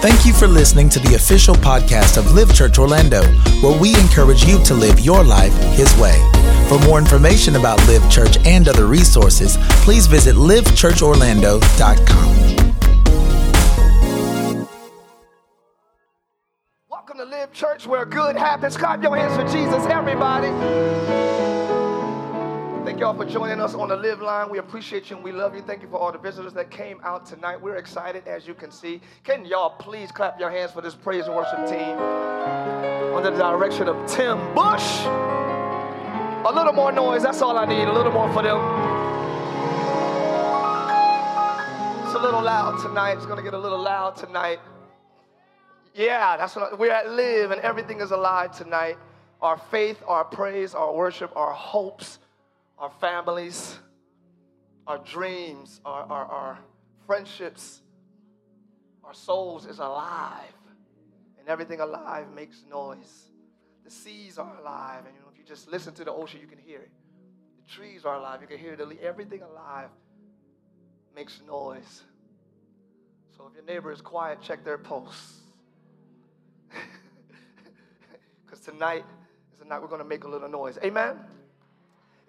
Thank you for listening to the official podcast of Live Church Orlando, where we encourage you to live your life His way. For more information about Live Church and other resources, please visit livechurchorlando.com. Welcome to Live Church, where good happens. Clap your hands for Jesus, everybody. Thank y'all for joining us on the Live Line. We appreciate you and we love you. Thank you for all the visitors that came out tonight. We're excited, as you can see. Can y'all please clap your hands for this praise and worship team under the direction of Tim Bush? A little more noise, that's all I need. A little more for them. It's a little loud tonight. It's going to get a little loud tonight. Yeah, that's what I, we're at Live, and everything is alive tonight. Our faith, our praise, our worship, our hopes our families, our dreams, our, our, our friendships, our souls is alive. And everything alive makes noise. The seas are alive. And you know, if you just listen to the ocean, you can hear it. The trees are alive. You can hear it. Everything alive makes noise. So if your neighbor is quiet, check their pulse. Because tonight is the night we're going to make a little noise. Amen?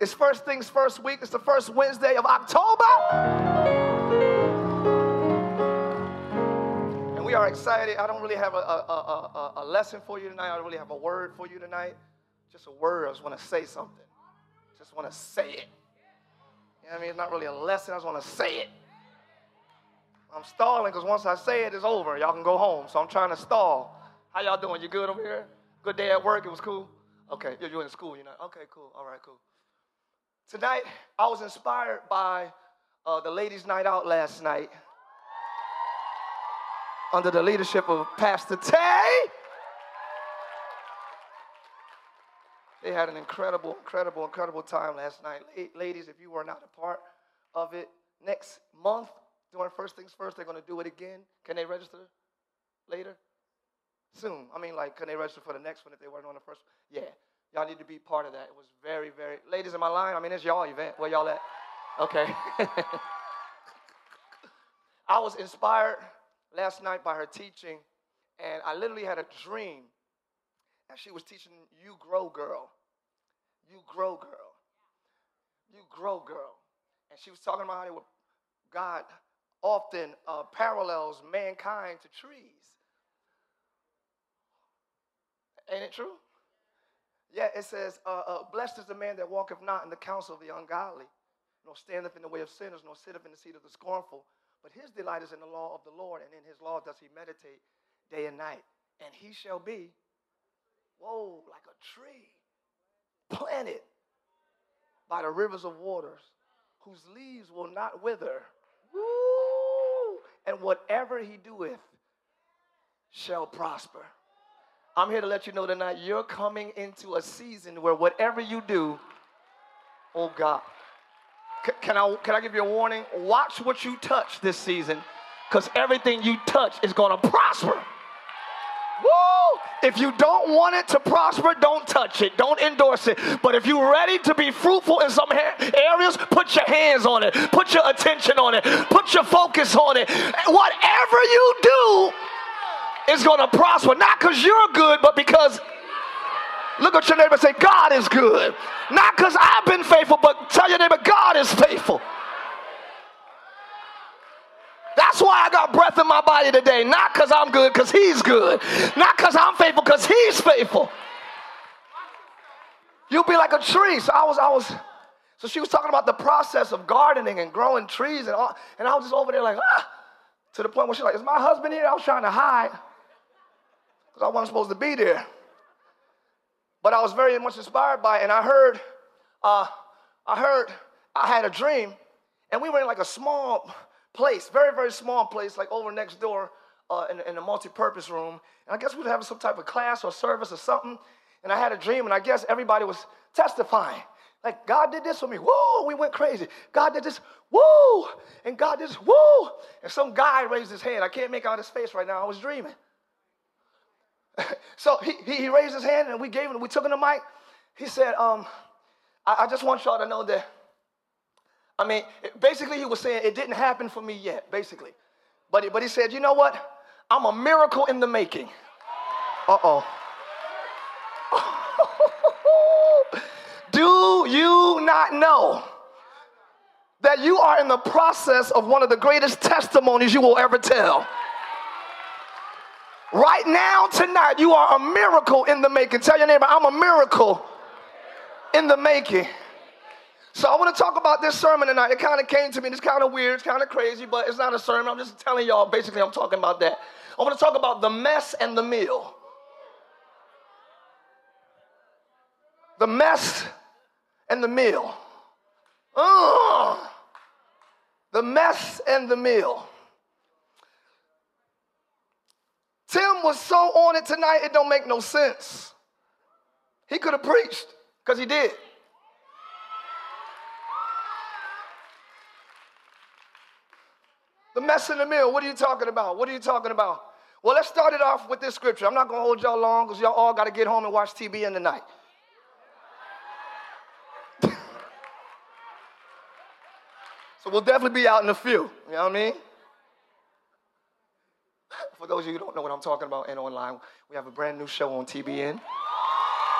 It's first things first week. It's the first Wednesday of October. And we are excited. I don't really have a, a, a, a, lesson for you tonight. I don't really have a word for you tonight. Just a word. I just want to say something. Just want to say it. You know what I mean? It's not really a lesson. I just want to say it. I'm stalling because once I say it, it's over. Y'all can go home. So I'm trying to stall. How y'all doing? You good over here? Good day at work? It was cool? Okay. You're in school, you know? Okay, cool. All right, cool. Tonight, I was inspired by uh, the ladies' night out last night under the leadership of Pastor Tay. They had an incredible, incredible, incredible time last night. Ladies, if you were not a part of it, next month, doing First Things First, they're going to do it again. Can they register later? Soon. I mean, like, can they register for the next one if they weren't on the first? Yeah. Y'all need to be part of that. It was very, very. Ladies in my line, I mean, it's y'all event. Where y'all at? Okay. I was inspired last night by her teaching, and I literally had a dream. And she was teaching You Grow Girl. You Grow Girl. You Grow Girl. And she was talking about how God often uh, parallels mankind to trees. Ain't it true? Yeah, it says, uh, uh, Blessed is the man that walketh not in the counsel of the ungodly, nor standeth in the way of sinners, nor sitteth in the seat of the scornful. But his delight is in the law of the Lord, and in his law does he meditate day and night. And he shall be, whoa, like a tree planted by the rivers of waters, whose leaves will not wither. Woo! And whatever he doeth shall prosper. I'm here to let you know tonight you're coming into a season where whatever you do, oh God. C- can I, can I give you a warning? Watch what you touch this season because everything you touch is going to prosper. Woo! If you don't want it to prosper, don't touch it. Don't endorse it. But if you're ready to be fruitful in some areas, put your hands on it. Put your attention on it. Put your focus on it. Whatever you do, is going to prosper. Not because you're good, but because look at your neighbor say, God is good. Not because I've been faithful, but tell your neighbor, God is faithful. That's why I got breath in my body today. Not because I'm good, because He's good. Not because I'm faithful, because He's faithful. You'll be like a tree. So I was, I was, so she was talking about the process of gardening and growing trees and all, and I was just over there like, ah, to the point where she's like, is my husband here? I was trying to hide because I wasn't supposed to be there. But I was very much inspired by it, and I heard, uh, I heard, I had a dream, and we were in like a small place, very, very small place, like over next door uh, in, in a multi-purpose room. And I guess we were having some type of class or service or something. And I had a dream, and I guess everybody was testifying. Like, God did this for me. Woo! We went crazy. God did this. Woo! And God did this. Woo! And some guy raised his hand. I can't make out his face right now. I was dreaming. so he, he, he, raised his hand and we gave him, we took him the mic. He said, um, I, I just want y'all to know that, I mean, basically he was saying it didn't happen for me yet, basically. But, but he said, you know what? I'm a miracle in the making. Uh oh. Do you not know that you are in the process of one of the greatest testimonies you will ever tell? Right now, tonight, you are a miracle in the making. Tell your neighbor, I'm a miracle in the making. So I want to talk about this sermon tonight. It kind of came to me. It's kind of weird. It's kind of crazy, but it's not a sermon. I'm just telling y'all. Basically, I'm talking about that. I want to talk about the mess and the meal. The mess and the meal. Ugh. The mess and the meal. Tim was so on it tonight, it don't make no sense. He could have preached, because he did. The mess in the mill, what are you talking about? What are you talking about? Well, let's start it off with this scripture. I'm not going to hold y'all long because y'all all got to get home and watch TV in the night. so we'll definitely be out in the field. You know what I mean? For those of you who don't know what I'm talking about and online, we have a brand new show on TBN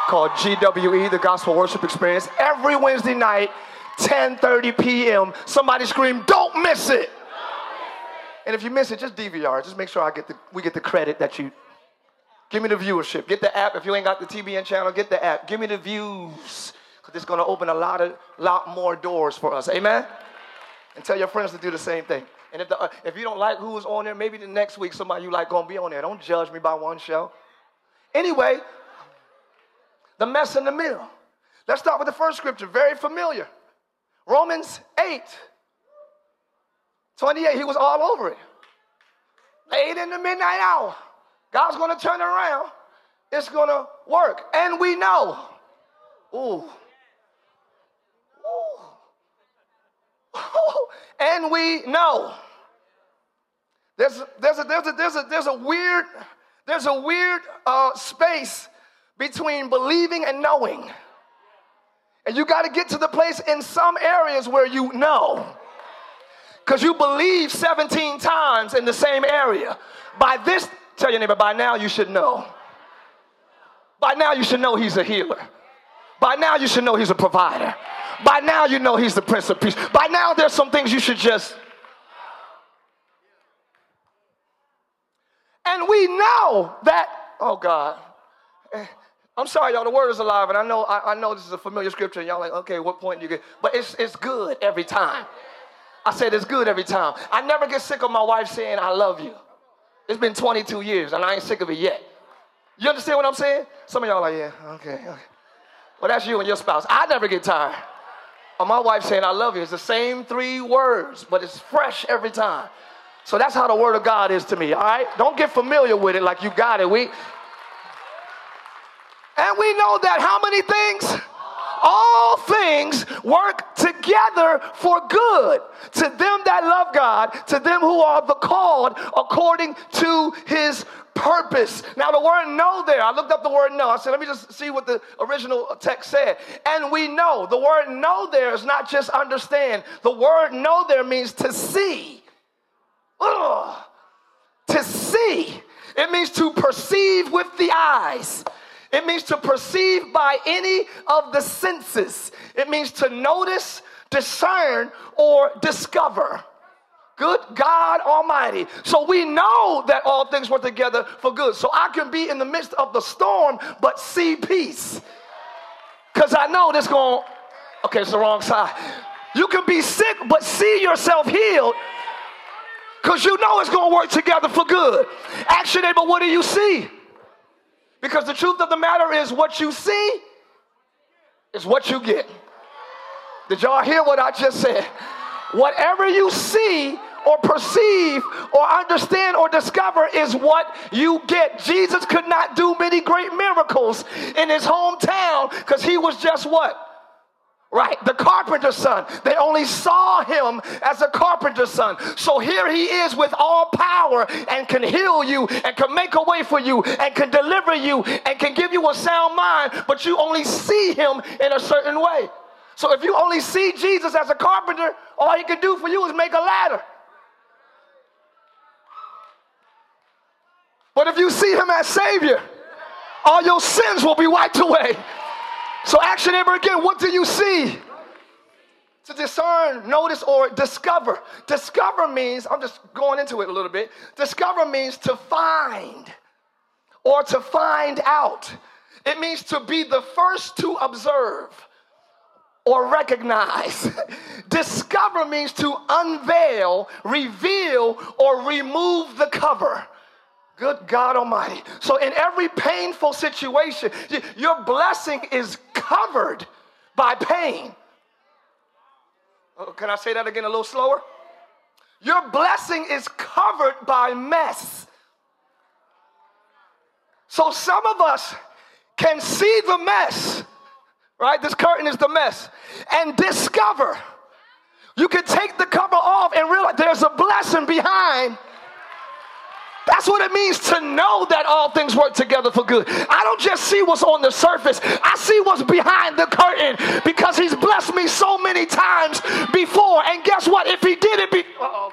called GWE, the Gospel Worship Experience. Every Wednesday night, 10:30 p.m. Somebody scream, "Don't miss it!" And if you miss it, just DVR. Just make sure I get the we get the credit that you. Give me the viewership. Get the app. If you ain't got the TBN channel, get the app. Give me the views, because it's gonna open a lot of lot more doors for us. Amen. And tell your friends to do the same thing. And if, the, uh, if you don't like who's on there, maybe the next week somebody you like gonna be on there. Don't judge me by one show. Anyway, the mess in the middle. Let's start with the first scripture, very familiar. Romans 8, 28. He was all over it. Late in the midnight hour, God's gonna turn around. It's gonna work. And we know. Ooh. and we know. There's, there's, a, there's, a, there's, a, there's a weird, there's a weird uh, space between believing and knowing. And you got to get to the place in some areas where you know. Because you believe 17 times in the same area. By this, tell your neighbor, by now you should know. By now you should know he's a healer. By now you should know he's a provider. By now you know he's the Prince of Peace. By now there's some things you should just. And we know that, oh God. Eh, I'm sorry, y'all, the word is alive, and I know I, I know this is a familiar scripture, and y'all like, okay, what point do you get? But it's it's good every time. I said it's good every time. I never get sick of my wife saying I love you. It's been 22 years, and I ain't sick of it yet. You understand what I'm saying? Some of y'all like, yeah, okay, okay. Well, that's you and your spouse. I never get tired or my wife saying I love you. It's the same three words, but it's fresh every time. So that's how the word of God is to me, all right? Don't get familiar with it like you got it. We and we know that how many things? All things work together for good to them that love God, to them who are the called according to his purpose. Now, the word know there, I looked up the word know. I said, let me just see what the original text said. And we know. The word know there is not just understand, the word know there means to see. Ugh. To see. It means to perceive with the eyes. It means to perceive by any of the senses. It means to notice, discern, or discover. Good God Almighty. So we know that all things work together for good. So I can be in the midst of the storm, but see peace. Because I know this going, okay, it's the wrong side. You can be sick, but see yourself healed. Because you know it's going to work together for good. Ask your what do you see? Because the truth of the matter is, what you see is what you get. Did y'all hear what I just said? Whatever you see or perceive or understand or discover is what you get. Jesus could not do many great miracles in his hometown because he was just what? Right, the carpenter's son. They only saw him as a carpenter's son. So here he is with all power and can heal you and can make a way for you and can deliver you and can give you a sound mind, but you only see him in a certain way. So if you only see Jesus as a carpenter, all he can do for you is make a ladder. But if you see him as Savior, all your sins will be wiped away. So, action ever again, what do you see? To discern, notice, or discover. Discover means, I'm just going into it a little bit. Discover means to find or to find out. It means to be the first to observe or recognize. Discover means to unveil, reveal, or remove the cover. Good God Almighty. So, in every painful situation, your blessing is covered by pain. Oh, can I say that again a little slower? Your blessing is covered by mess. So, some of us can see the mess, right? This curtain is the mess, and discover. You can take the cover off and realize there's a blessing behind that's what it means to know that all things work together for good. I don't just see what's on the surface, I see what's behind the curtain because He's blessed me so many times before. And guess what? If He did it, be- Uh-oh.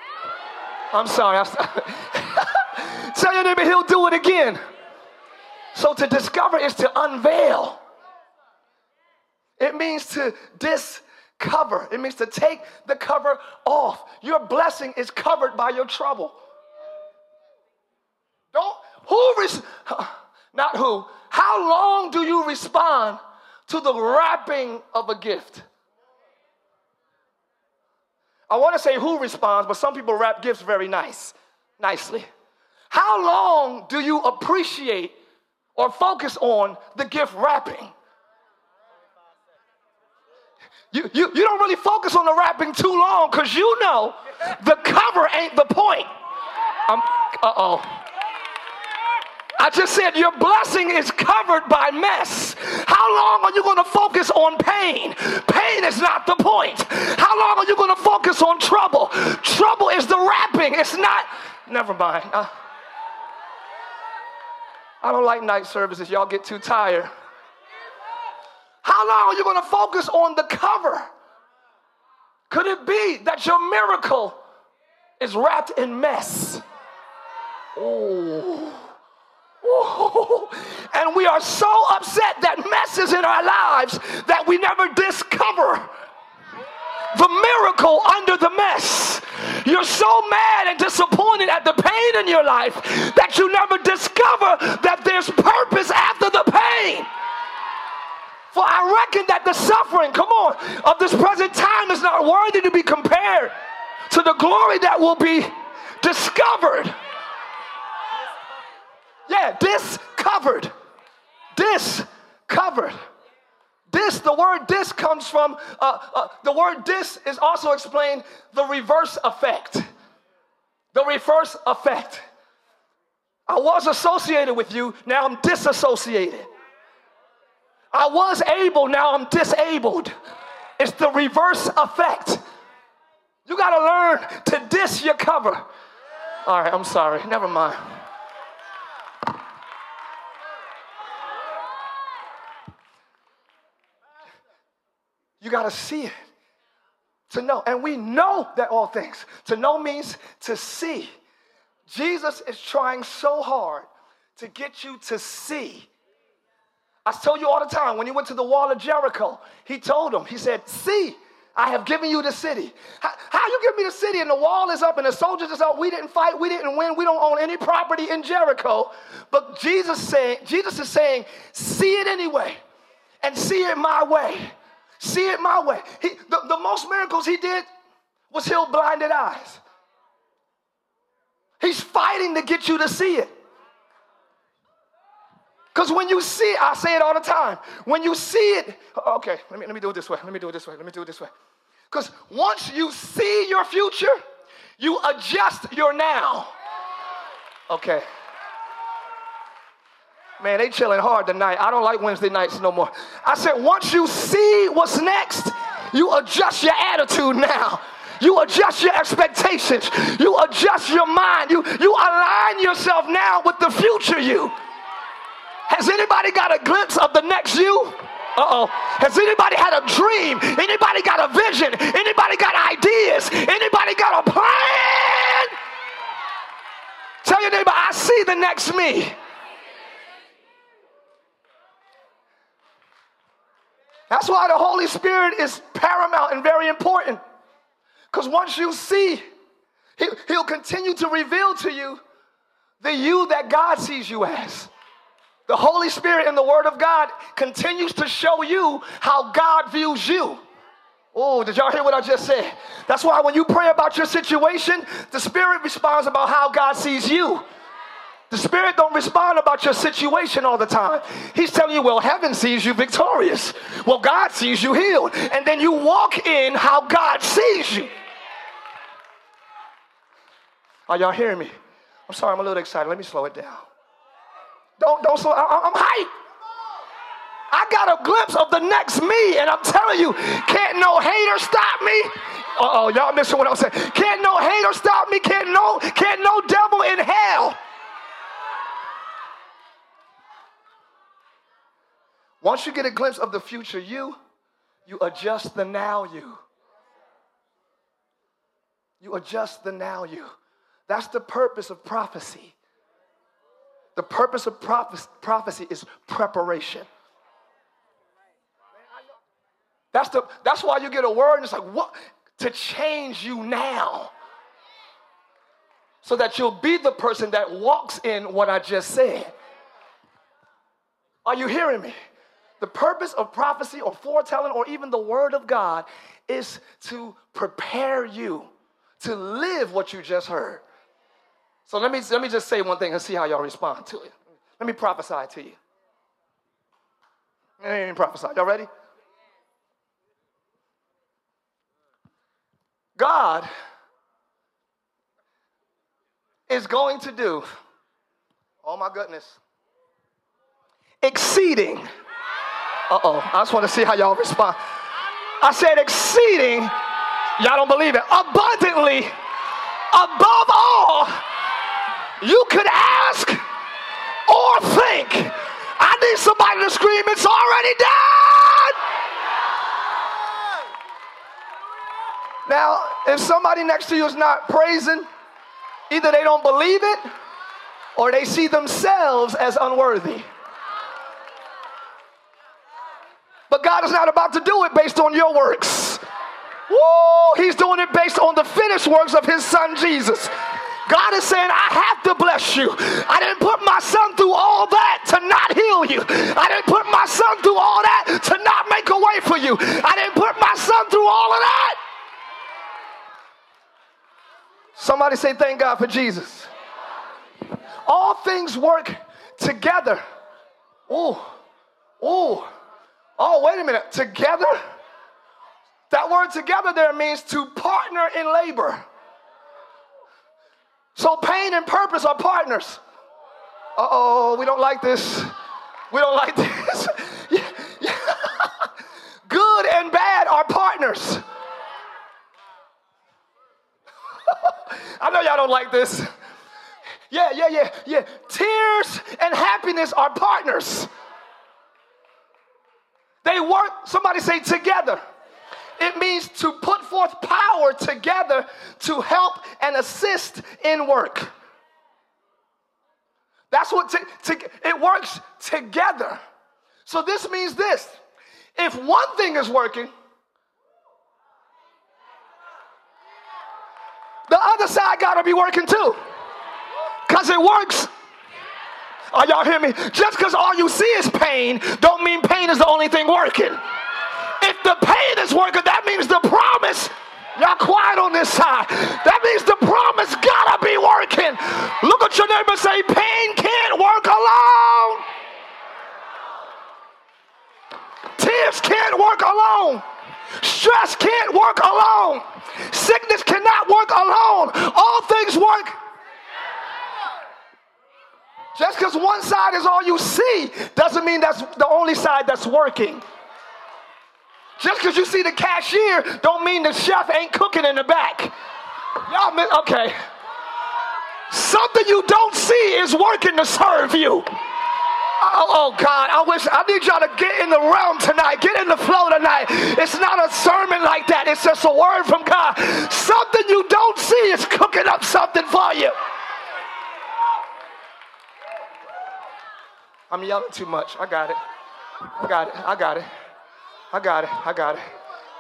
I'm sorry. I'm Tell your neighbor He'll do it again. So to discover is to unveil. It means to discover. It means to take the cover off. Your blessing is covered by your trouble. Don't, who, res, not who, how long do you respond to the wrapping of a gift? I want to say who responds, but some people wrap gifts very nice, nicely. How long do you appreciate or focus on the gift wrapping? You, you, you don't really focus on the wrapping too long because you know the cover ain't the point. Uh oh. I just said your blessing is covered by mess. How long are you going to focus on pain? Pain is not the point. How long are you going to focus on trouble? Trouble is the wrapping. It's not. Never mind. Uh, I don't like night services. Y'all get too tired. How long are you going to focus on the cover? Could it be that your miracle is wrapped in mess? Oh. Oh, and we are so upset that messes in our lives that we never discover the miracle under the mess. You're so mad and disappointed at the pain in your life that you never discover that there's purpose after the pain. For I reckon that the suffering, come on, of this present time is not worthy to be compared to the glory that will be discovered yeah, discovered. Discovered. This, the word this comes from, uh, uh, the word this is also explained the reverse effect. The reverse effect. I was associated with you, now I'm disassociated. I was able, now I'm disabled. It's the reverse effect. You got to learn to dis your cover. All right, I'm sorry. Never mind. You got to see it to know. And we know that all things. To know means to see. Jesus is trying so hard to get you to see. I tell you all the time, when he went to the wall of Jericho, he told them, he said, See, I have given you the city. How, how, you give me the city and the wall is up and the soldiers is up? We didn't fight, we didn't win, we don't own any property in Jericho. But Jesus saying, Jesus is saying, see it anyway and see it my way. See it my way. He, the, the most miracles he did was heal blinded eyes. He's fighting to get you to see it. Because when you see it, I say it all the time. When you see it, okay, let me, let me do it this way. Let me do it this way. Let me do it this way. Because once you see your future, you adjust your now. Okay. Man, they chilling hard tonight. I don't like Wednesday nights no more. I said, once you see what's next, you adjust your attitude now. You adjust your expectations. You adjust your mind. You, you align yourself now with the future you. Has anybody got a glimpse of the next you? Uh-oh. Has anybody had a dream? Anybody got a vision? Anybody got ideas? Anybody got a plan? Tell your neighbor, I see the next me. That's why the Holy Spirit is paramount and very important. Because once you see, He'll continue to reveal to you the you that God sees you as. The Holy Spirit and the Word of God continues to show you how God views you. Oh, did y'all hear what I just said? That's why when you pray about your situation, the Spirit responds about how God sees you. The Spirit don't respond about your situation all the time. He's telling you, well, heaven sees you victorious. Well, God sees you healed. And then you walk in how God sees you. Are y'all hearing me? I'm sorry, I'm a little excited. Let me slow it down. Don't, don't slow, I, I'm hyped. I got a glimpse of the next me, and I'm telling you, can't no hater stop me. Uh oh, y'all missing what I'm saying. Can't no hater stop me. Can't no, can't no devil in hell. Once you get a glimpse of the future you, you adjust the now you. You adjust the now you. That's the purpose of prophecy. The purpose of prophecy is preparation. That's, the, that's why you get a word and it's like, what? To change you now. So that you'll be the person that walks in what I just said. Are you hearing me? The purpose of prophecy or foretelling or even the word of God is to prepare you to live what you just heard. So let me, let me just say one thing and see how y'all respond to it. Let me prophesy to you. I ain't prophesy. Y'all ready? God is going to do, oh my goodness, exceeding. Uh oh, I just want to see how y'all respond. I said exceeding, y'all don't believe it, abundantly, above all you could ask or think. I need somebody to scream, it's already done. Now, if somebody next to you is not praising, either they don't believe it or they see themselves as unworthy. But God is not about to do it based on your works. Woo! He's doing it based on the finished works of his son Jesus. God is saying, I have to bless you. I didn't put my son through all that to not heal you. I didn't put my son through all that to not make a way for you. I didn't put my son through all of that. Somebody say, Thank God for Jesus. All things work together. Oh, oh, oh, wait a minute. Together? That word together there means to partner in labor. So pain and purpose are partners. Uh oh, we don't like this. We don't like this. Good and bad are partners. I know y'all don't like this. Yeah, yeah, yeah, yeah. Tears and happiness are partners. They work, somebody say together. It means to put forth power together to help and assist in work. That's what to, to, it works together. So this means this if one thing is working, the other side got to be working too. Because it works. Are y'all hear me? Just because all you see is pain, don't mean pain is the only thing working. If the pain is working, that means the promise. Y'all quiet on this side. That means the promise gotta be working. Look at your neighbor say, pain can't work alone. Tears can't work alone. Stress can't work alone. Sickness cannot work alone. All things work. Just because one side is all you see doesn't mean that's the only side that's working. Just because you see the cashier don't mean the chef ain't cooking in the back. Y'all, okay. Something you don't see is working to serve you. Oh, oh, God, I wish I need y'all to get in the realm tonight, get in the flow tonight. It's not a sermon like that, it's just a word from God. Something you don't see is cooking up something for you. I'm yelling too much. I got it. I got it. I got it. I got it. I got it.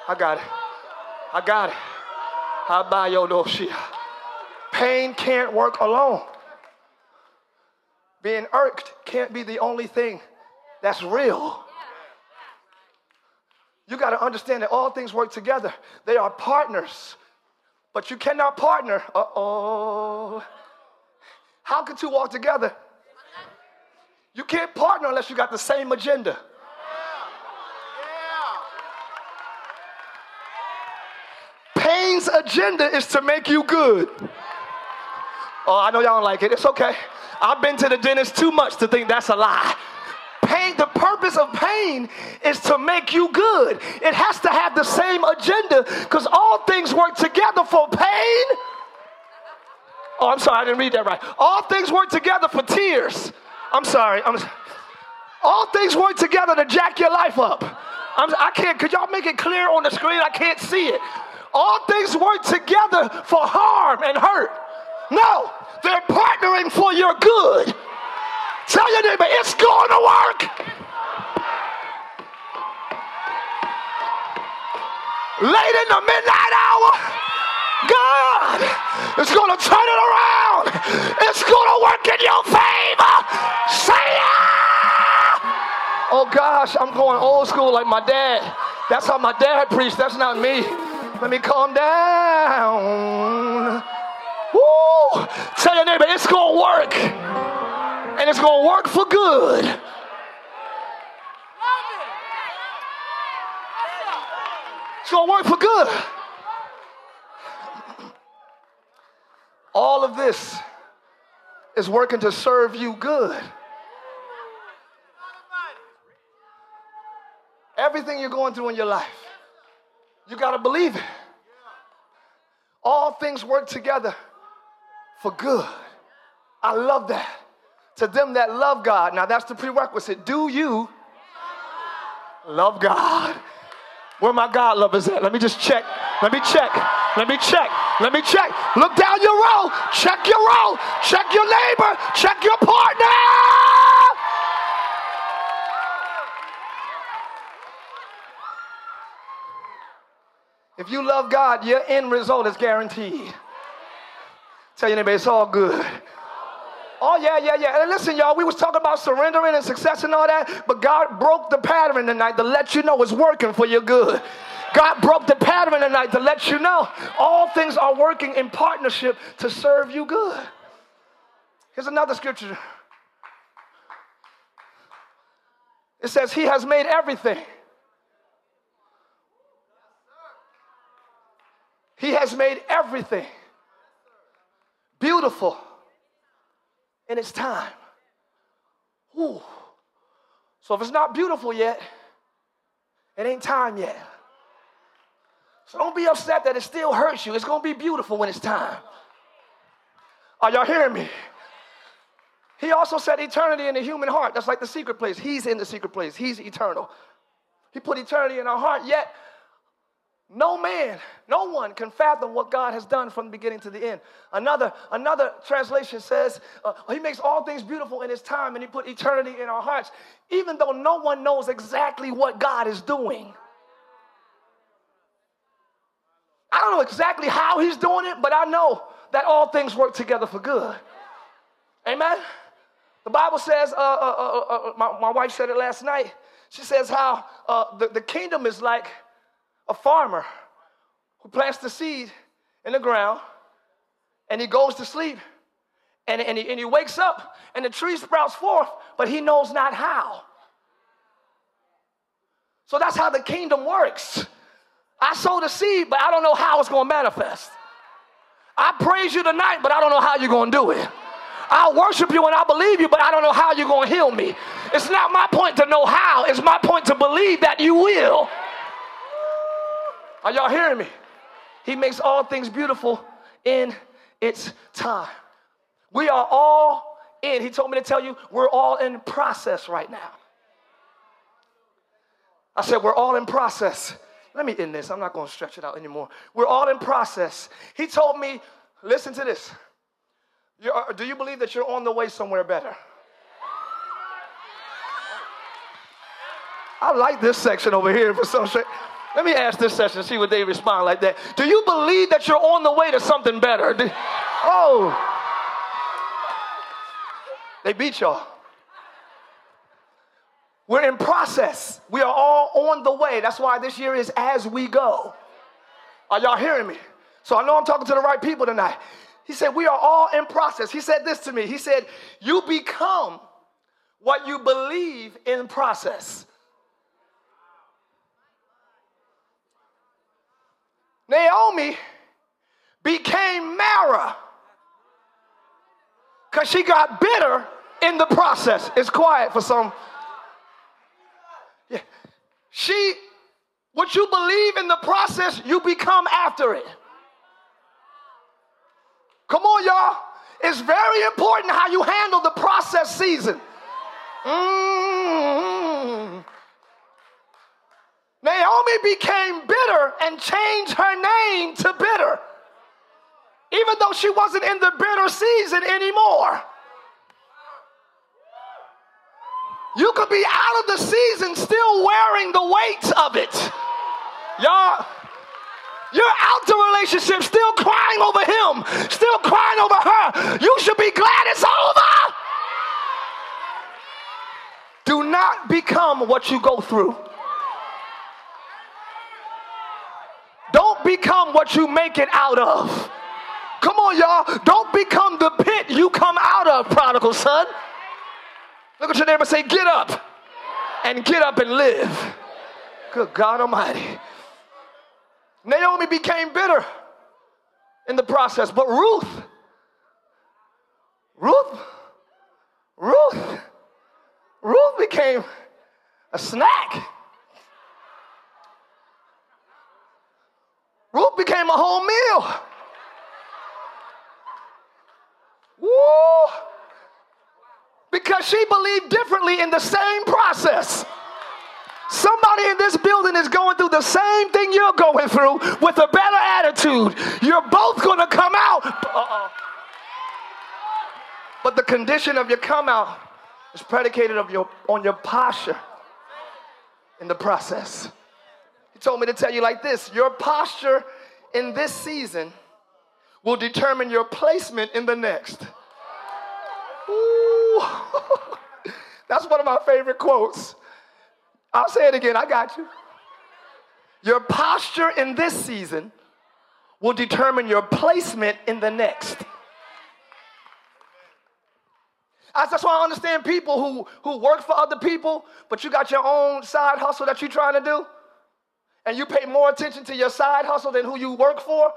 I got it. I got it. Habayodoshia. Pain can't work alone. Being irked can't be the only thing that's real. You got to understand that all things work together. They are partners. But you cannot partner. Uh oh. How can two walk together? You can't partner unless you got the same agenda. Pain's agenda is to make you good. Oh, I know y'all don't like it. It's okay. I've been to the dentist too much to think that's a lie. Pain, the purpose of pain is to make you good. It has to have the same agenda because all things work together for pain. Oh, I'm sorry, I didn't read that right. All things work together for tears. I'm sorry. I'm, all things work together to jack your life up. I'm, I can't, could y'all make it clear on the screen? I can't see it. All things work together for harm and hurt. No, they're partnering for your good. Tell your neighbor, it's going to work. Late in the midnight hour, God is going to turn it around. It's going to work in your favor. Say. Oh gosh, I'm going old school like my dad. That's how my dad preached. That's not me. Let me calm down. Woo! Tell your neighbor, it's going to work. And it's going to work for good. It's going to work for good. All of this is working to serve you good. Everything you're going through in your life, you got to believe it. All things work together for good. I love that. To them that love God, now that's the prerequisite. Do you love God? Where my God lovers at? Let me just check. Let me check. Let me check. Let me check. Look down your row. Check your row. Check your neighbor. Check your partner. If you love God, your end result is guaranteed. Tell your neighbor, it's all good. Oh yeah, yeah, yeah. And listen, y'all, we was talking about surrendering and success and all that, but God broke the pattern tonight to let you know it's working for your good. God broke the pattern tonight to let you know all things are working in partnership to serve you good. Here's another scripture. It says, He has made everything. He has made everything beautiful in its time. Ooh. So if it's not beautiful yet, it ain't time yet. So don't be upset that it still hurts you. It's going to be beautiful when it's time. Are y'all hearing me? He also said eternity in the human heart. That's like the secret place. He's in the secret place. He's eternal. He put eternity in our heart, yet no man, no one can fathom what God has done from the beginning to the end. Another, another translation says, uh, He makes all things beautiful in His time and He put eternity in our hearts, even though no one knows exactly what God is doing. I don't know exactly how He's doing it, but I know that all things work together for good. Amen? The Bible says, uh, uh, uh, uh my, my, wife said it last night. She says how uh, the, the kingdom is like a farmer who plants the seed in the ground and he goes to sleep and, and, he, and he wakes up and the tree sprouts forth, but he knows not how. So that's how the kingdom works. I sow the seed, but I don't know how it's going to manifest. I praise you tonight, but I don't know how you're going to do it. I'll worship you and I believe you, but I don't know how you're going to heal me. It's not my point to know how, it's my point to believe that you will. Are y'all hearing me? He makes all things beautiful in its time. We are all in. He told me to tell you we're all in process right now. I said, We're all in process. Let me end this. I'm not going to stretch it out anymore. We're all in process. He told me, Listen to this. You're, do you believe that you're on the way somewhere better? I like this section over here for some. Let me ask this section, see what they respond like that. Do you believe that you're on the way to something better? Oh. They beat y'all. We're in process. We are all on the way. That's why this year is as we go. Are y'all hearing me? So I know I'm talking to the right people tonight. He said, We are all in process. He said this to me. He said, You become what you believe in process. Naomi became Mara because she got bitter in the process. It's quiet for some. She, what you believe in the process, you become after it. Come on, y'all. It's very important how you handle the process season. Mm-hmm. Naomi became bitter and changed her name to bitter, even though she wasn't in the bitter season anymore. You could be out of the season still wearing the weight of it. Y'all, you're out the relationship still crying over him, still crying over her. You should be glad it's over. Do not become what you go through. Don't become what you make it out of. Come on, y'all. Don't become the pit you come out of, prodigal son. Look at your neighbor say, Get up and get up and live. Good God Almighty. Naomi became bitter in the process, but Ruth, Ruth, Ruth, Ruth became a snack. Ruth became a whole meal. Woo! Because she believed differently in the same process. Somebody in this building is going through the same thing you're going through with a better attitude. You're both going to come out. Uh-uh. But the condition of your come out is predicated of your, on your posture in the process. He told me to tell you like this your posture in this season will determine your placement in the next. That's one of my favorite quotes. I'll say it again, I got you. Your posture in this season will determine your placement in the next. That's why I understand people who, who work for other people, but you got your own side hustle that you're trying to do, and you pay more attention to your side hustle than who you work for.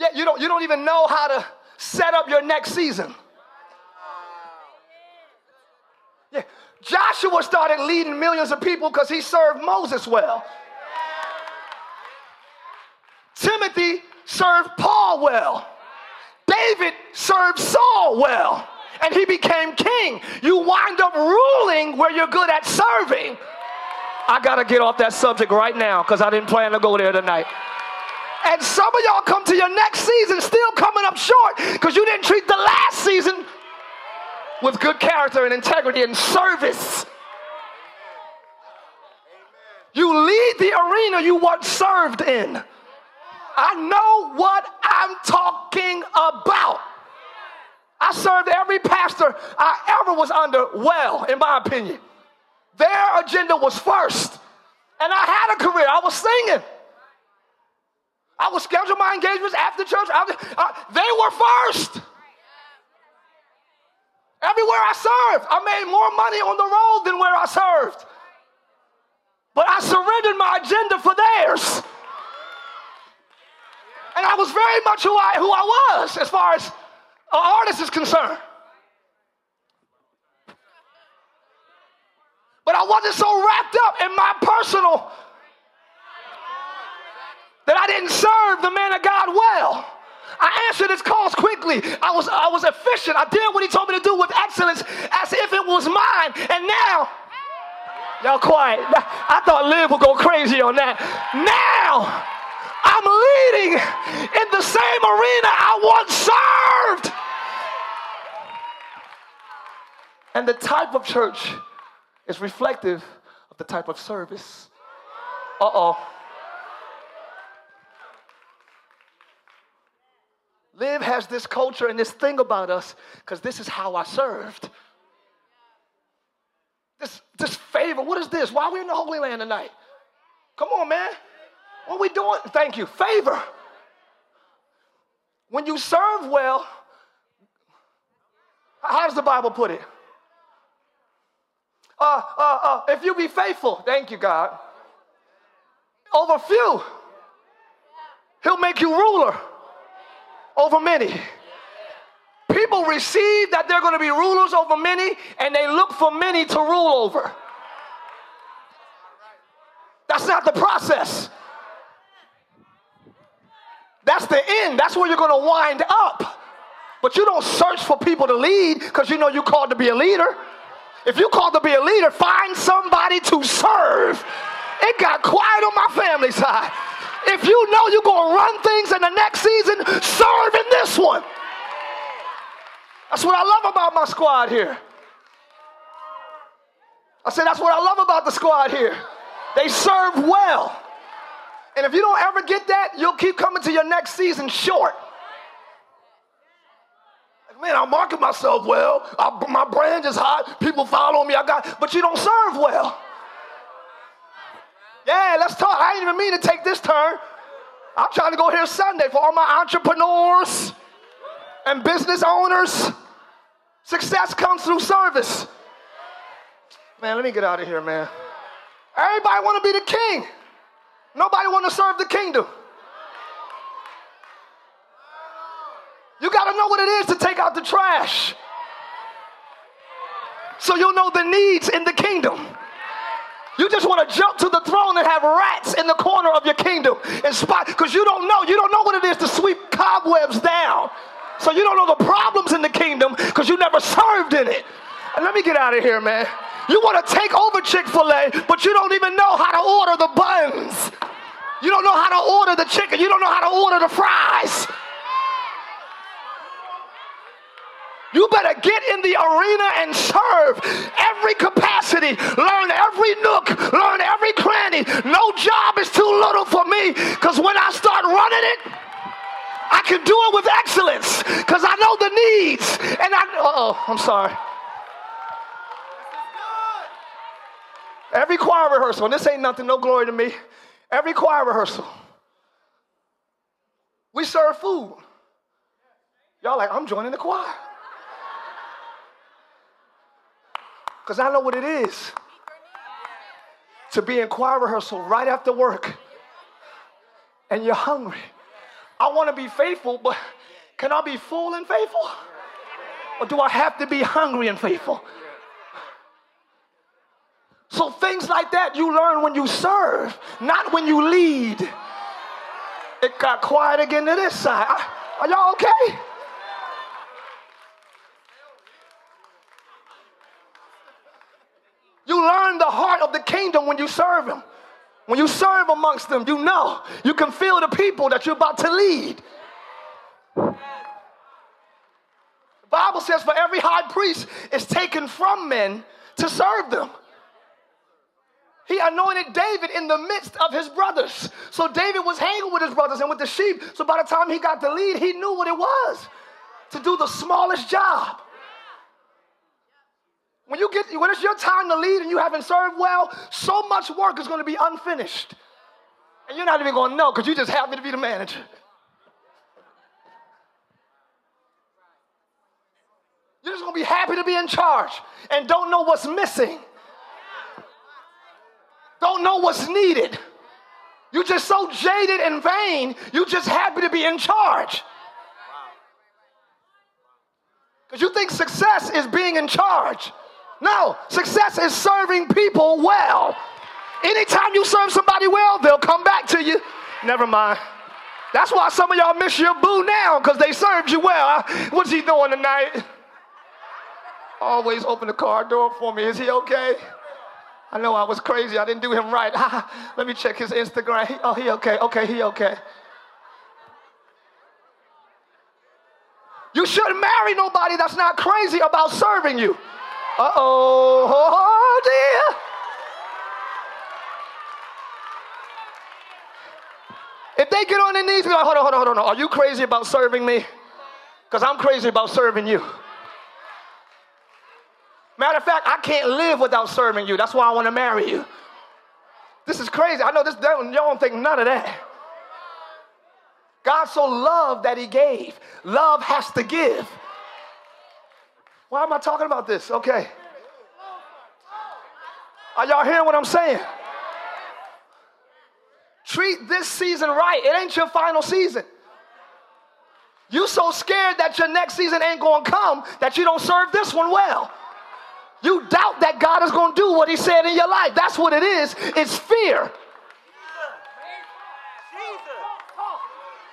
Yeah, you don't, you don't even know how to set up your next season. Yeah. Joshua started leading millions of people because he served Moses well. Timothy served Paul well. David served Saul well. And he became king. You wind up ruling where you're good at serving. I got to get off that subject right now because I didn't plan to go there tonight. And some of y'all come to your next season still coming up short because you didn't treat the last season with good character and integrity and service. You lead the arena you once served in. I know what I'm talking about. I served every pastor I ever was under well, in my opinion. Their agenda was first. And I had a career, I was singing. I would schedule my engagements after church. I, I, uh, they were first. Everywhere I served, I made more money on the road than where I served. But I surrendered my agenda for theirs. And I was very much who I, who I was as far as an artist is concerned. But I wasn't so wrapped up in my personal that I didn't serve the man of God well. I answered his calls quickly. I was, I was efficient. I did what he told me to do with excellence as if it was mine. And now, y'all quiet. I thought Live would go crazy on that. Now, I'm leading in the same arena I once served. And the type of church is reflective of the type of service. Uh oh. Live has this culture and this thing about us because this is how I served. This, this favor, what is this? Why are we in the Holy Land tonight? Come on, man. What are we doing? Thank you. Favor. When you serve well, how does the Bible put it? Uh, uh, uh, if you be faithful, thank you, God, over few, He'll make you ruler over many. People receive that they're going to be rulers over many, and they look for many to rule over. That's not the process. That's the end. That's where you're going to wind up. But you don't search for people to lead because you know you're called to be a leader. If you're called to be a leader, find somebody to serve. It got quiet on my family side. If you know you're going to run things in the next season, serve in this one. That's what I love about my squad here. I said, that's what I love about the squad here. They serve well. And if you don't ever get that, you'll keep coming to your next season short. Man, I market myself well. I, my brand is hot. People follow me. I got, but you don't serve well. Yeah, let's talk. I didn't even mean to take this turn. I'm trying to go here Sunday for all my entrepreneurs and business owners. Success comes through service. Man, let me get out of here, man. Everybody want to be the king. Nobody want to serve the kingdom. You got to know what it is to take out the trash. So you'll know the needs in the kingdom. You just want to jump to the throne and have rats in the corner of your kingdom and spot because you don't know. You don't know what it is to sweep cobwebs down. So you don't know the problems in the kingdom because you never served in it. And let me get out of here, man. You want to take over Chick fil A, but you don't even know how to order the buns. You don't know how to order the chicken. You don't know how to order the fries. You better get in the arena and serve every capacity, learn every nook, learn every cranny. No job is too little for me because when I start running it, I can do it with excellence because I know the needs. And I, oh, I'm sorry. Every choir rehearsal, and this ain't nothing, no glory to me. Every choir rehearsal, we serve food. Y'all like, I'm joining the choir. Because I know what it is to be in choir rehearsal right after work and you're hungry. I want to be faithful, but can I be full and faithful? Or do I have to be hungry and faithful? So things like that you learn when you serve, not when you lead. It got quiet again to this side. Are y'all okay? You learn the heart of the kingdom when you serve Him. When you serve amongst them, you know, you can feel the people that you're about to lead. The Bible says, for every high priest is taken from men to serve them. He anointed David in the midst of his brothers. So David was hanging with his brothers and with the sheep. So by the time he got the lead, he knew what it was to do the smallest job. When you get when it's your time to lead and you haven't served well, so much work is going to be unfinished. And you're not even going to know because you just happen to be the manager. You're just going to be happy to be in charge and don't know what's missing. Don't know what's needed. You're just so jaded and vain, you're just happy to be in charge. Because you think success is being in charge. No, success is serving people well. Anytime you serve somebody well, they'll come back to you. Never mind. That's why some of y'all miss your boo now because they served you well. What's he doing tonight? Always open the car door for me. Is he okay? I know I was crazy. I didn't do him right. Let me check his Instagram. oh, he okay. Okay, he okay. You shouldn't marry nobody that's not crazy about serving you. Uh oh, oh dear. If they get on their knees, be like, hold on, hold on, hold on. Are you crazy about serving me? Because I'm crazy about serving you. Matter of fact, I can't live without serving you. That's why I want to marry you. This is crazy. I know this, y'all don't think none of that. God so loved that he gave. Love has to give. Why am I talking about this? Okay. Are y'all hearing what I'm saying? Treat this season right. It ain't your final season. You so scared that your next season ain't going to come that you don't serve this one well. You doubt that God is going to do what he said in your life. That's what it is. It's fear.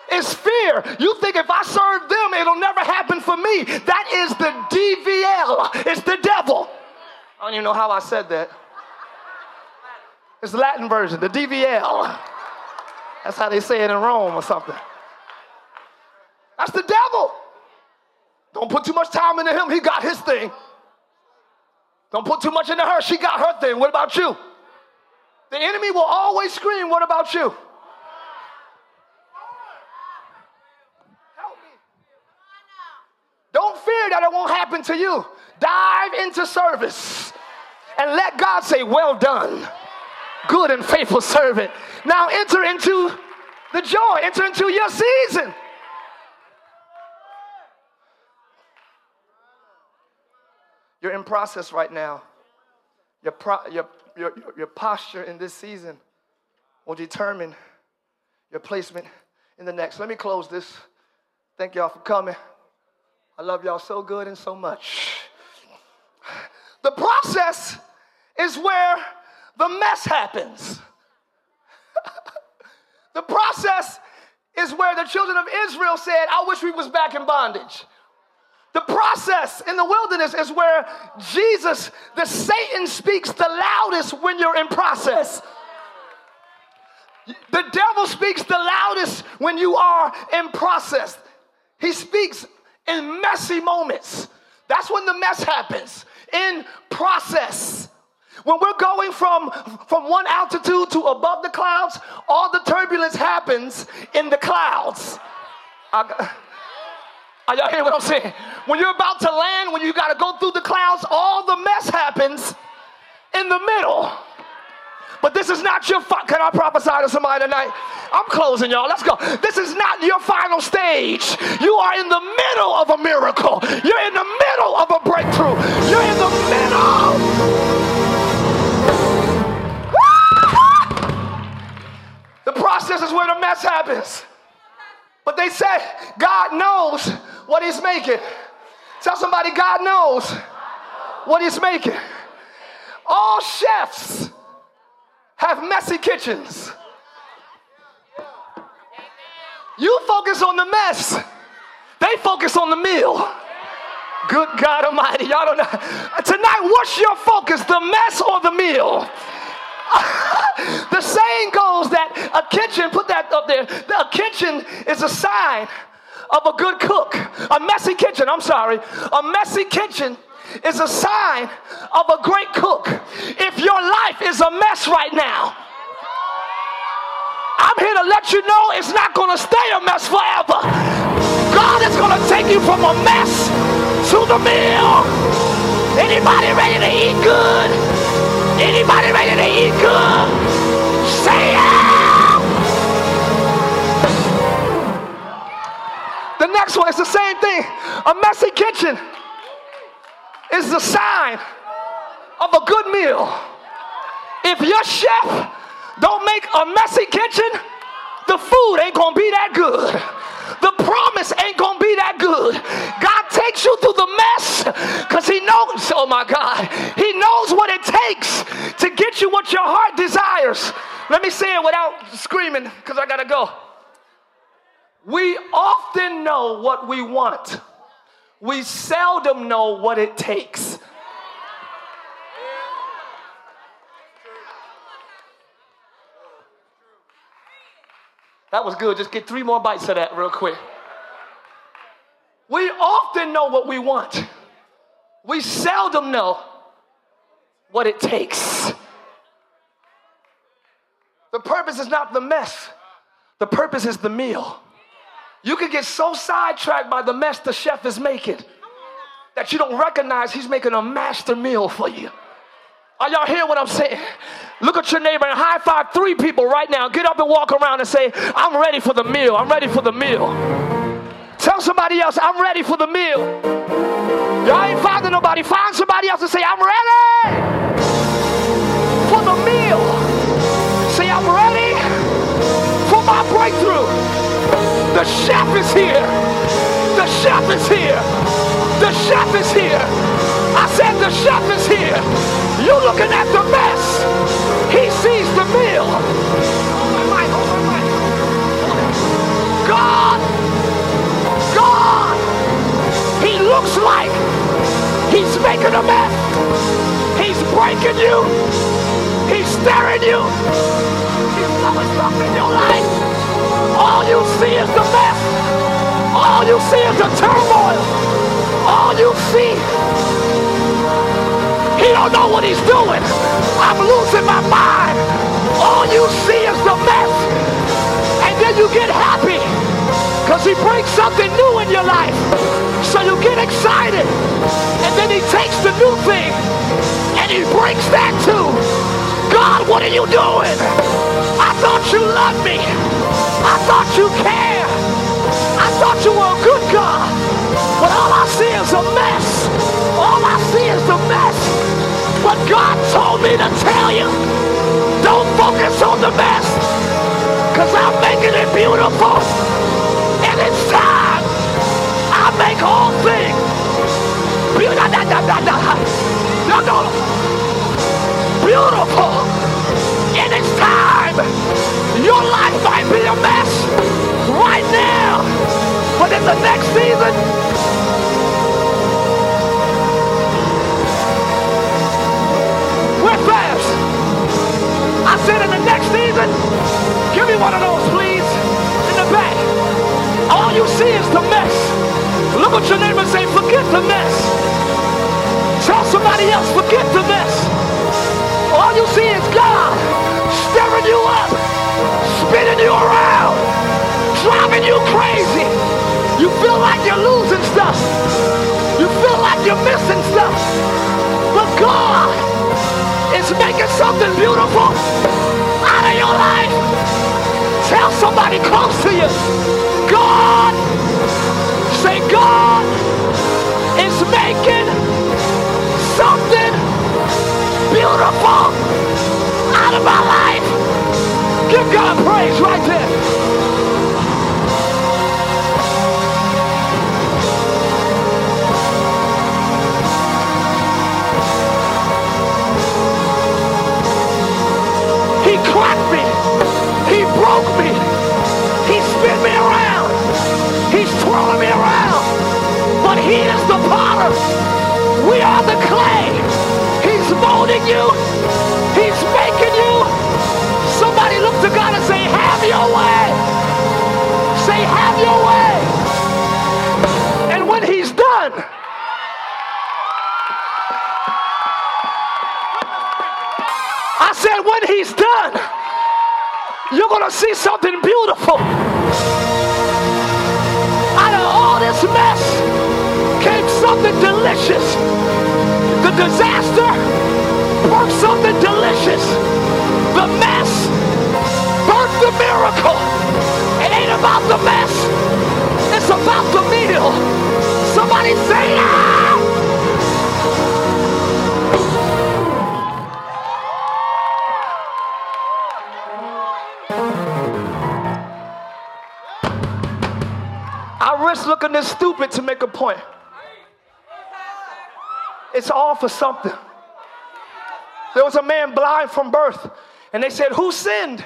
It's fear. You think if I serve them, it'll never happen for me. That is the DVL. It's the devil. I don't even know how I said that. It's the Latin version, the DVL. That's how they say it in Rome or something. That's the devil. Don't put too much time into him. He got his thing. Don't put too much into her. She got her thing. What about you? The enemy will always scream, What about you? Help me. Don't fear that it won't happen to you. Dive into service and let God say, Well done, good and faithful servant. Now enter into the joy, enter into your season. You're in process right now. Your, pro- your, your, your posture in this season will determine your placement in the next. Let me close this. Thank y'all for coming. I love y'all so good and so much. The process is where the mess happens. the process is where the children of Israel said, I wish we was back in bondage. The process in the wilderness is where Jesus, the Satan speaks the loudest when you're in process. The devil speaks the loudest when you are in process. He speaks in messy moments. That's when the mess happens. In process. When we're going from, from one altitude to above the clouds, all the turbulence happens in the clouds. I, are y'all hearing what I'm saying? When you're about to land, when you got to go through the clouds, all the mess happens in the middle. But this is not your. Fi- Can I prophesy to somebody tonight? I'm closing, y'all. Let's go. This is not your final stage. You are in the middle of a miracle. You're in the middle of a breakthrough. You're in the middle. the process is where the mess happens. But they say God knows what He's making. Tell somebody God knows what He's making. All chefs have messy kitchens. You focus on the mess, they focus on the meal. Good God Almighty, y'all don't know. Tonight, what's your focus, the mess or the meal? the saying goes that a kitchen, put that up there, a kitchen is a sign of a good cook. A messy kitchen, I'm sorry, a messy kitchen is a sign of a great cook. If your life is a mess right now, I'm here to let you know it's not going to stay a mess forever. God is going to take you from a mess to the meal. Anybody ready to eat good? Anybody ready to eat good? Say yeah! The next one is the same thing. A messy kitchen is the sign of a good meal. If your chef don't make a messy kitchen, the food ain't gonna be that good the promise ain't gonna be that good. God takes you through the mess because He knows, oh my God, He knows what it takes to get you what your heart desires. Let me say it without screaming because I gotta go. We often know what we want, we seldom know what it takes. That was good. Just get three more bites of that real quick. We often know what we want. We seldom know what it takes. The purpose is not the mess, the purpose is the meal. You can get so sidetracked by the mess the chef is making that you don't recognize he's making a master meal for you. Are y'all hearing what I'm saying? Look at your neighbor and high five three people right now. Get up and walk around and say, I'm ready for the meal. I'm ready for the meal. Tell somebody else, I'm ready for the meal. Y'all ain't finding nobody. Find somebody else and say, I'm ready for the meal. Say, I'm ready for my breakthrough. The chef is here. The chef is here. The chef is here. I said the chef is here. You're looking at the mess. He sees the meal. God, God, he looks like he's making a mess. He's breaking you. He's staring you. He's throwing stuff in your life. All you see is the mess. All you see is the turmoil. All you see he don't know what he's doing. I'm losing my mind. All you see is the mess. And then you get happy because he brings something new in your life. So you get excited. And then he takes the new thing and he brings that too. God, what are you doing? I thought you loved me. I thought you cared. I thought you were a good God. But all I see is a mess. All I see is the mess. But God told me to tell you, don't focus on the mess. Because I'm making it beautiful. And it's time. I make all things beautiful. Time. Your life might be a mess right now. But in the next season, we're fast. I said in the next season, give me one of those, please, in the back. All you see is the mess. Look at your neighbor and say, forget the mess. Tell somebody else, forget the mess. All you see is God stirring you up, spinning you around, driving you crazy. You feel like you're losing stuff. You feel like you're missing stuff. But God is making something beautiful out of your life. Tell somebody close to you, God, say God is making something beautiful out of my life. Give God praise right there. He cracked me. He broke me. He spin me around. He's twirling me around. But he is the potter. We are the clay. He's molding you. He's making. Somebody look to God and say, have your way. Say, have your way. And when he's done, I said, when he's done, you're going to see something beautiful. Out of all this mess came something delicious. The disaster birthed something delicious. The mess the miracle. It ain't about the mess. It's about the meal. Somebody say, ah! I risk looking this stupid to make a point. It's all for something. There was a man blind from birth, and they said, Who sinned?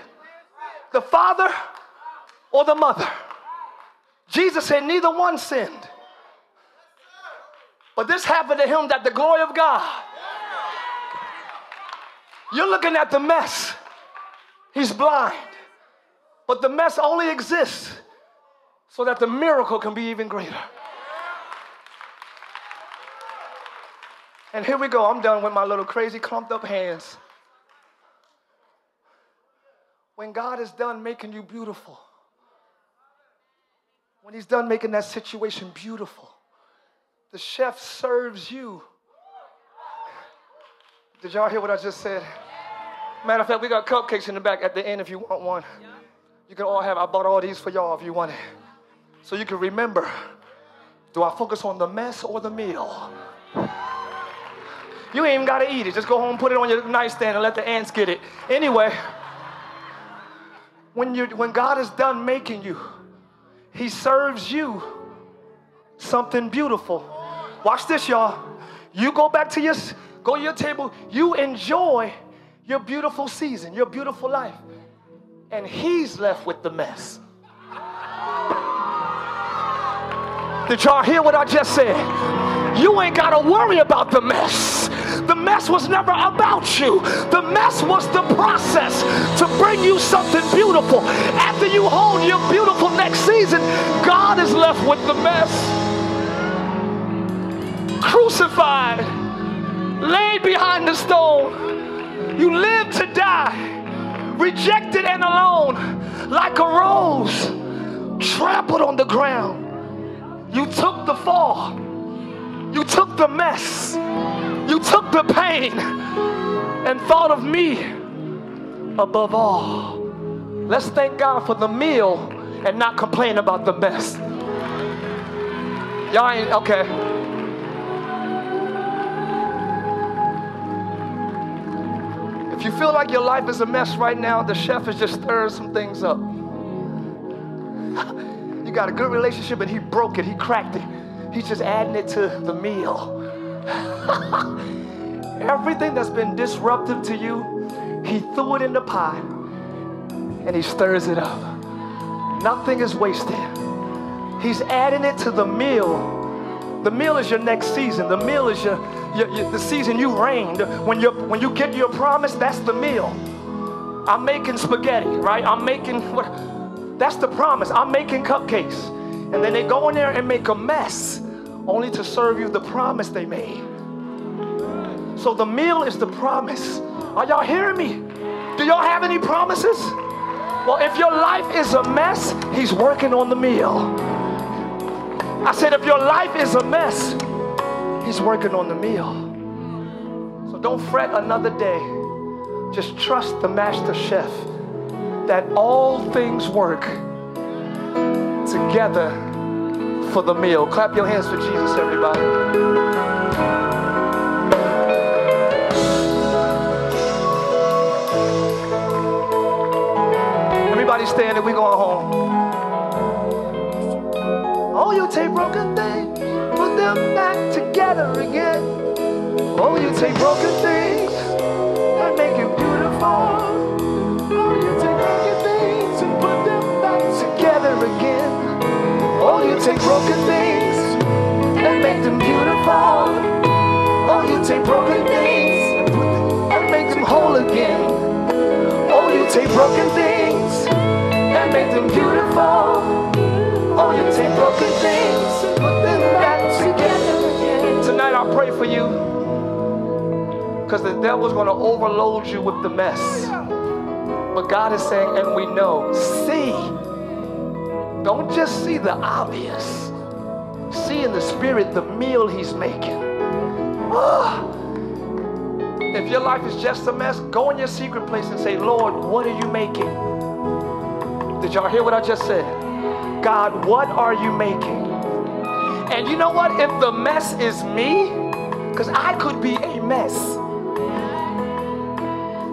The father or the mother? Jesus said, Neither one sinned. But this happened to him that the glory of God. You're looking at the mess. He's blind. But the mess only exists so that the miracle can be even greater. And here we go. I'm done with my little crazy clumped up hands. When God is done making you beautiful, when He's done making that situation beautiful, the chef serves you. Did y'all hear what I just said? Matter of fact, we got cupcakes in the back at the end if you want one. You can all have, I bought all these for y'all if you want it. So you can remember do I focus on the mess or the meal? You ain't even got to eat it. Just go home, put it on your nightstand, and let the ants get it. Anyway, when, you when God is done making you, He serves you something beautiful. Watch this, y'all. You go back to your go to your table. You enjoy your beautiful season, your beautiful life, and He's left with the mess. Did y'all hear what I just said? You ain't got to worry about the mess. The mess was never about you. The mess was the process bring you something beautiful. After you hold your beautiful next season, God is left with the mess. Crucified, laid behind the stone. You live to die, rejected and alone, like a rose trampled on the ground. You took the fall. You took the mess. You took the pain and thought of me above all. Let's thank God for the meal and not complain about the mess. Y'all ain't okay. If you feel like your life is a mess right now, the chef is just stirring some things up. You got a good relationship and he broke it, he cracked it. He's just adding it to the meal. Everything that's been disruptive to you, he threw it in the pot and he stirs it up. Nothing is wasted. He's adding it to the meal. The meal is your next season. The meal is your, your, your the season you reigned. When you when you get your promise, that's the meal. I'm making spaghetti, right? I'm making what that's the promise. I'm making cupcakes. And then they go in there and make a mess only to serve you the promise they made. So the meal is the promise. Are y'all hearing me? Do y'all have any promises? Well, if your life is a mess, he's working on the meal. I said, if your life is a mess, he's working on the meal. So don't fret another day. Just trust the master chef that all things work together for the meal. Clap your hands for Jesus, everybody. Everybody standing, we going home. Oh, you take broken things, put them back together again. Oh, you take broken things and make it beautiful. Oh, you take broken things and put them back together again. Oh, you take broken things and make them beautiful. Oh, you take broken things and make them whole again. Oh, you take broken things make them beautiful. Oh, you take broken things and put them back together. Tonight I pray for you because the devil's going to overload you with the mess. But God is saying, and we know, see don't just see the obvious. See in the spirit the meal he's making. Ah. If your life is just a mess, go in your secret place and say, Lord, what are you making? Did y'all hear what I just said? God, what are you making? And you know what? If the mess is me, because I could be a mess.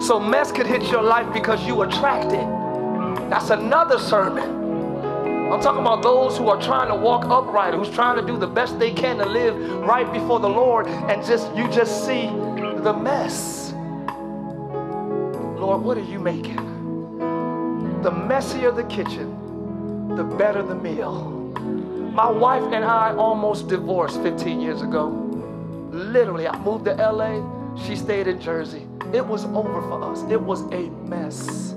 So mess could hit your life because you attract it. That's another sermon. I'm talking about those who are trying to walk upright, who's trying to do the best they can to live right before the Lord, and just you just see the mess. Lord, what are you making? The messier the kitchen, the better the meal. My wife and I almost divorced 15 years ago. Literally, I moved to LA, she stayed in Jersey. It was over for us. It was a mess.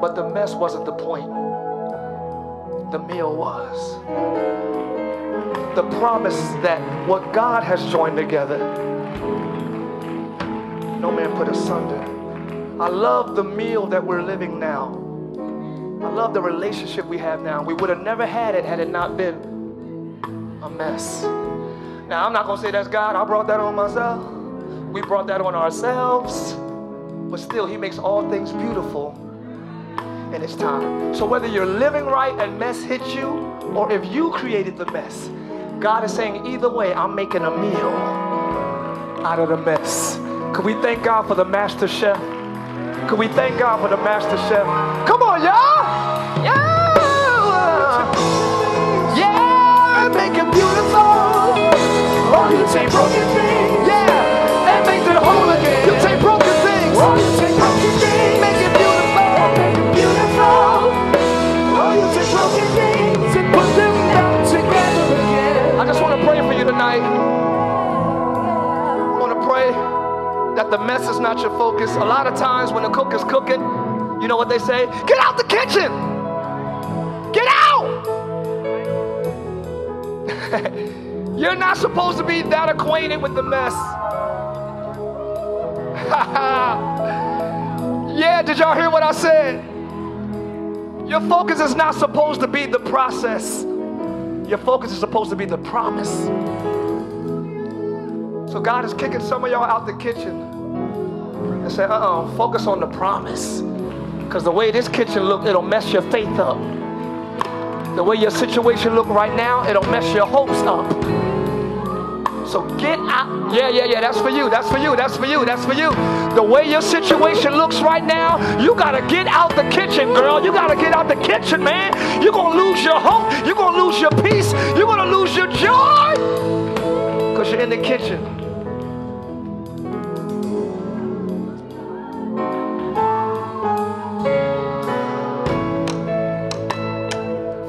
But the mess wasn't the point, the meal was. the promise that what God has joined together, no man put asunder. I love the meal that we're living now. I love the relationship we have now. We would have never had it had it not been a mess. Now, I'm not going to say that's God. I brought that on myself. We brought that on ourselves. But still, He makes all things beautiful in His time. So, whether you're living right and mess hits you, or if you created the mess, God is saying, either way, I'm making a meal out of the mess. Could we thank God for the master chef? Could we thank God for the master chef? Come on, y'all! Yeah! Yeah! Make it beautiful! Oh, you take broken things! That the mess is not your focus. A lot of times when the cook is cooking, you know what they say? Get out the kitchen! Get out! You're not supposed to be that acquainted with the mess. yeah, did y'all hear what I said? Your focus is not supposed to be the process. Your focus is supposed to be the promise. So God is kicking some of y'all out the kitchen and say, uh-uh, focus on the promise. Because the way this kitchen look, it'll mess your faith up. The way your situation look right now, it'll mess your hopes up. So get out. Yeah, yeah, yeah. That's for you. That's for you. That's for you. That's for you. The way your situation looks right now, you gotta get out the kitchen, girl. You gotta get out the kitchen, man. You're gonna lose your hope. You're gonna lose your peace. You're gonna lose your joy. Because you're in the kitchen.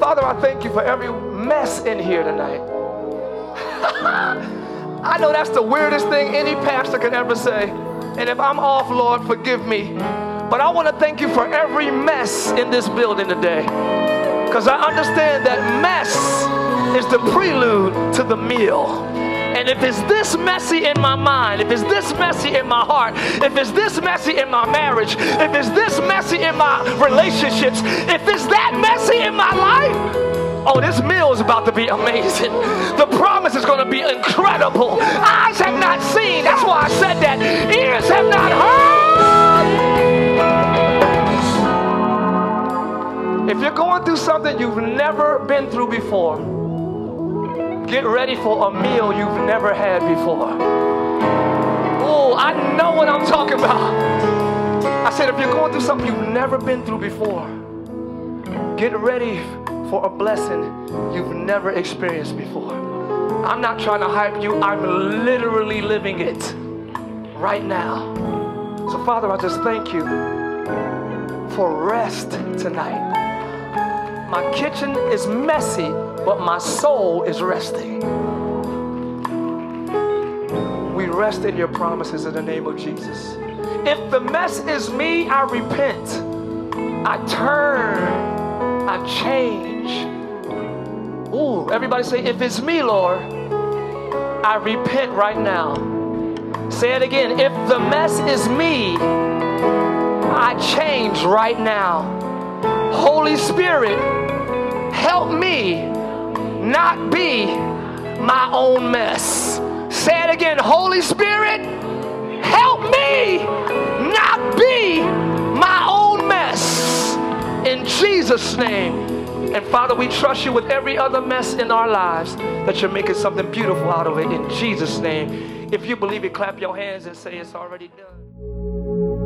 Father, I thank you for every mess in here tonight. I know that's the weirdest thing any pastor can ever say. And if I'm off, Lord, forgive me. But I want to thank you for every mess in this building today. Because I understand that mess is the prelude to the meal. And if it's this messy in my mind, if it's this messy in my heart, if it's this messy in my marriage, if it's this messy in my relationships, if it's that messy in my life, oh, this meal is about to be amazing. The promise is going to be incredible. Eyes have not seen, that's why I said that. Ears have not heard. If you're going through something you've never been through before, Get ready for a meal you've never had before. Oh, I know what I'm talking about. I said, if you're going through something you've never been through before, get ready for a blessing you've never experienced before. I'm not trying to hype you, I'm literally living it right now. So, Father, I just thank you for rest tonight. My kitchen is messy, but my soul is resting. We rest in your promises in the name of Jesus. If the mess is me, I repent. I turn. I change. Ooh, everybody say, if it's me, Lord, I repent right now. Say it again. If the mess is me, I change right now. Holy Spirit, help me not be my own mess. Say it again. Holy Spirit, help me not be my own mess. In Jesus' name. And Father, we trust you with every other mess in our lives that you're making something beautiful out of it in Jesus' name. If you believe it, clap your hands and say it's already done.